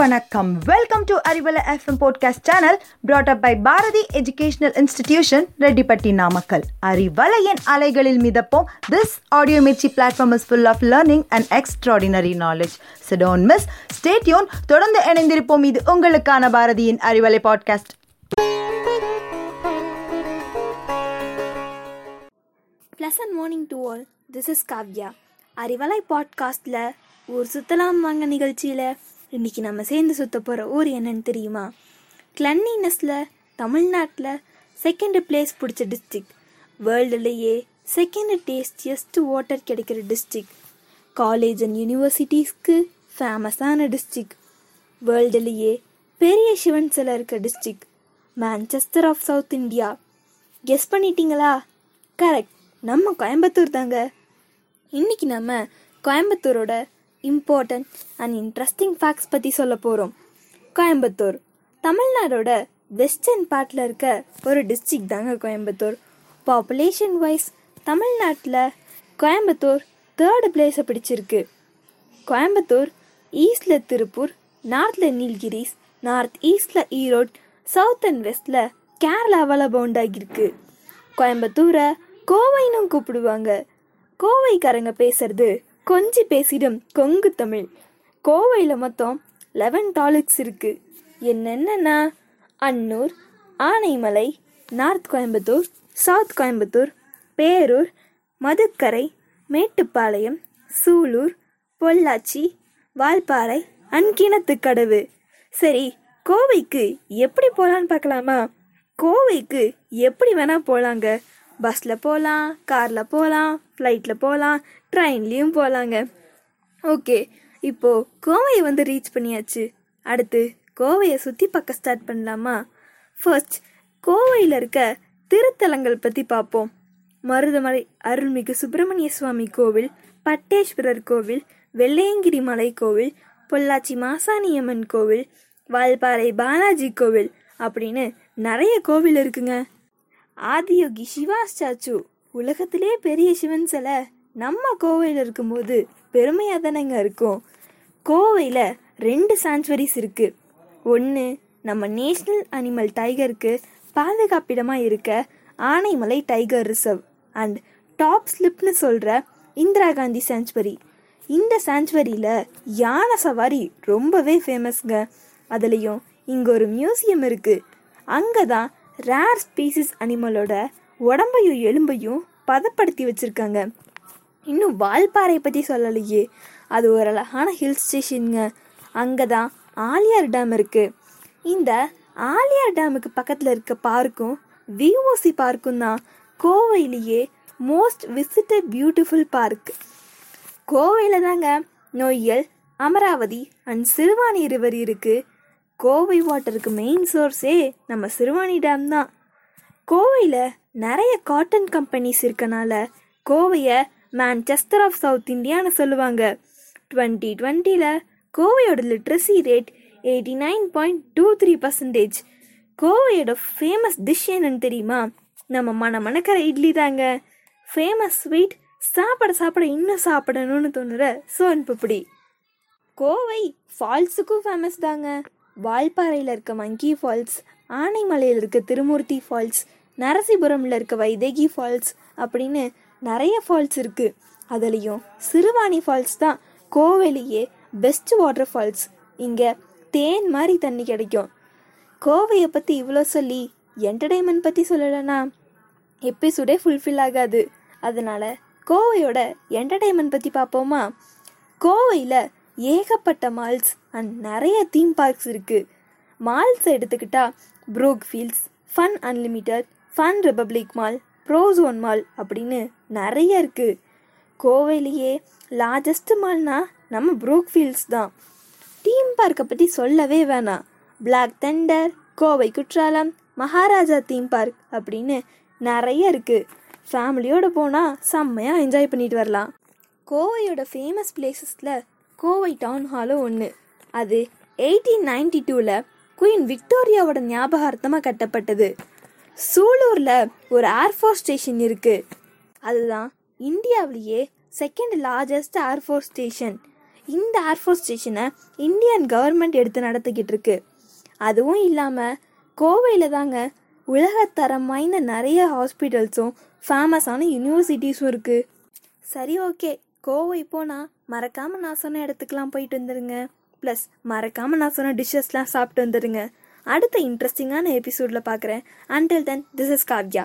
வணக்கம். Welcome to Arivalai FM podcast channel brought up by Bharathi educational institution Rettipatti Namakkal அறிவலையின் அலைகளில் மிதப்போம். This audio Mirchi platform is full of learning and extraordinary knowledge so don't miss stay tuned தொடர்ந்து இணைந்திருப்போம். இது உங்களுக்கான பாரதியின் Arivalai podcast pleasant morning to all this is Kavya Arivalai பாட்காஸ்டில் ஊர் சுத்தலாம் வாங்க நிகழ்ச்சியில் இன்னைக்கு நம்ம சேர்ந்து சுத்த போகிற ஊர் என்னன்னு தெரியுமா? கிளன்னினஸில் தமிழ்நாட்டில் செகண்ட் பிளேஸ் பிடிச்ச டிஸ்ட்ரிக் வேர்ல்டுலேயே செகண்ட் டேஸ்டியஸ்ட் வாட்டர் கிடைக்கிற டிஸ்ட்ரிக் காலேஜ் அண்ட் யூனிவர்சிட்டிஸ்க்கு ஃபேமஸான டிஸ்ட்ரிக் வேர்ல்டுலேயே பெரிய சிவன் சிலை இருக்க district Manchester of south India guess பண்ணிட்டீங்களா? கரெக்ட் நம்ம கோயம்புத்தூர் தாங்க. இன்னைக்கு நம்ம கோயம்புத்தூரோட இம்பார்ட்டன்ட் அண்ட் இன்ட்ரெஸ்டிங் ஃபேக்ட்ஸ் பற்றி சொல்ல போகிறோம் கோயம்புத்தூர். தமிழ்நாடோட வெஸ்டர்ன் பார்ட்டில் இருக்க ஒரு டிஸ்ட்ரிக்ட் தாங்க கோயம்புத்தூர். பாப்புலேஷன் வைஸ் தமிழ்நாட்டில் கோயம்புத்தூர் தேர்டு பிளேஸை பிடிச்சிருக்கு. கோயம்புத்தூர் ஈஸ்டில் திருப்பூர் நார்த்தில் நீல்கிரிஸ் நார்த் ஈஸ்டில் ஈரோட் சவுத் அண்ட் வெஸ்டில் கேரளாவால் பவுண்டாகியிருக்கு கோயம்புத்தூரை கோவைன்னு கூப்பிடுவாங்க. கோவைக்காரங்க பேசுறது கொஞ்சி பேசிடும் கொங்கு தமிழ். கோவையில் மொத்தம் லெவன் தாலுக்ஸ் இருக்கு. என்னென்னா அன்னூர் ஆனைமலை நார்த் கோயம்புத்தூர் சவுத் கோயம்புத்தூர் பேரூர் மதுக்கரை மேட்டுப்பாளையம் சூலூர் பொள்ளாச்சி வால்பாறை அன்கிணத்துக்கடவு. சரி கோவைக்கு எப்படி போகலான்னு பார்க்கலாமா? கோவைக்கு எப்படி வேணால் போகலாங்க பஸ்ஸில் போகலாம் காரில் போகலாம் ஃப்ளைட்டில் போகலாம் ட்ரெயின்லேயும் போகலாங்க ஓகே இப்போது கோவையை வந்து ரீச் பண்ணியாச்சு. அடுத்து கோவையை சுற்றி பார்க்க ஸ்டார்ட் பண்ணலாமா? ஃபர்ஸ்ட் கோவையில் இருக்க திருத்தலங்கள் பற்றி பார்ப்போம். மருதமலை அருள்மிகு சுப்பிரமணிய சுவாமி கோவில் பட்டேஸ்வரர் கோவில் வெள்ளையங்கிரி மலை கோவில் பொள்ளாச்சி மாசாணியம்மன் கோவில் வால்பாறை பாலாஜி கோவில் அப்படின்னு நிறைய கோவில் இருக்குங்க. ஆதியோகி சிவா ஸ்டாச்சு. உலகத்திலே பெரிய சிவன் சிலை. நம்ம கோவையில் இருக்கும்போது பெருமையாக தானேங்க இருக்கும். கோவையில் ரெண்டு சாஞ்சுவரிஸ் இருக்குது ஒன்று நம்ம நேஷ்னல் அனிமல் டைகருக்கு பாதுகாப்பிடமாக இருக்க Anaimalai tiger reserve and top ஸ்லிப்னு சொல்கிற இந்திரா காந்தி சாஞ்சுவரி இந்த சாஞ்சுவரியில் யானை சவாரி ரொம்பவே ஃபேமஸ்ங்க அதுலேயும் இங்கே ஒரு மியூசியம் இருக்குது அங்கே தான் ரேர் ஸ்பீசிஸ் அனிமலோட உடம்பையும் எலும்பையும் பதப்படுத்தி வச்சுருக்காங்க. இன்னும் வால்பாறை பற்றி சொல்லலையே. அது ஒரு அழகான ஹில் ஸ்டேஷனுங்க அங்கே தான் ஆலியார் டேம் இருக்குது இந்த ஆலியார் டேமுக்கு பக்கத்தில் இருக்க பார்க்கும் விஓசி பார்க்கும் தான் கோவையிலேயே மோஸ்ட் விசிட்டட் பியூட்டிஃபுல் பார்க் கோவையில் தாங்க நொய்யல் அமராவதி அண்ட் சிறுவாணி ரிவர் இருக்குது கோவை வாட்டருக்கு மெயின் சோர்ஸே நம்ம சிறுவாணி டேம் தான். கோவையில் நிறைய காட்டன் கம்பெனிஸ் இருக்கனால கோவையை மேன்செஸ்டர் ஆஃப் சவுத் இந்தியான்னு சொல்லுவாங்க. டுவெண்ட்டி டுவெண்ட்டியில் கோவையோட literacy rate eighty nine point two three percentage கோவையோட famous dish என்னன்னு தெரியுமா? நம்ம மன மணக்கிற இட்லி தாங்க. ஃபேமஸ் ஸ்வீட் சாப்பிட சாப்பிட இன்னும் சாப்பிடணும்னு தோணுற சோன் பப்படி. கோவை ஃபால்ஸுக்கும் ஃபேமஸ் தாங்க. வால்பாறையில் இருக்க மங்கி ஃபால்ஸ் ஆனைமலையில் இருக்க திருமூர்த்தி ஃபால்ஸ் நரசிபுரமில் இருக்க வைதேகி ஃபால்ஸ் அப்படின்னு நிறைய ஃபால்ஸ் இருக்குது அதுலேயும் சிறுவாணி ஃபால்ஸ் தான் கோவையிலேயே பெஸ்ட் வாட்டர் ஃபால்ஸ். இங்கே தேன் மாதிரி தண்ணி கிடைக்கும். கோவையை பற்றி இவ்வளோ சொல்லி என்டர்டெயின்மெண்ட் பற்றி சொல்லலைன்னா எபிசோடே ஃபுல்ஃபில் ஆகாது. அதனால் கோவையோட என்டர்டெயின்மெண்ட் பற்றி பார்ப்போமா? கோவையில் ஏகப்பட்ட மால்ஸ் அண்ட் நிறைய தீம் பார்க்ஸ் இருக்குது மால்ஸ் எடுத்துக்கிட்டா Brook Fields fun unlimited fun Republic mall Prozone mall அப்படின்னு நிறைய இருக்குது கோவையிலேயே லார்ஜஸ்ட் மால்னா நம்ம ப்ரோக் ஃபீல்ட்ஸ் தான் தீம் பார்க்கை பற்றி சொல்லவே வேணாம். Black Thunder Kovai Kutralam Maharaja theme park அப்படின்னு நிறைய இருக்குது ஃபேமிலியோடு போனால் செம்மையாக என்ஜாய் பண்ணிட்டு வரலாம். கோவையோட ஃபேமஸ் பிளேசஸில் கோவை டவுன் ஹாலும் ஒன்று அது எயிட்டீன் நைன்டி டூவில் குயின் விக்டோரியாவோட ஞாபகார்த்தமாக கட்டப்பட்டது. சூலூரில் ஒரு ஏர்ஃபோர்ஸ் ஸ்டேஷன் இருக்குது அதுதான் இந்தியாவிலேயே second largest air force station இந்த ஏர்ஃபோர்ஸ் ஸ்டேஷனை இந்தியன் கவர்மெண்ட் எடுத்து நடத்திக்கிட்டு இருக்கு. அதுவும் இல்லாமல் கோவையில் தாங்க உலகத்தரம் வாய்ந்த நிறைய ஹாஸ்பிட்டல்ஸும் ஃபேமஸான யூனிவர்சிட்டிஸும் இருக்குது சரி ஓகே கோவை போனால் மறக்காமல் நான் சொன்ன இடத்துக்குலாம் போயிட்டு வந்துடுங்க ப்ளஸ் மறக்காமல் நான் சொன்ன டிஷ்ஷஸ்லாம் சாப்பிட்டு வந்துடுங்க அடுத்த இன்ட்ரெஸ்டிங்கான எபிசோடில் பார்க்குறேன் until then this is Kavya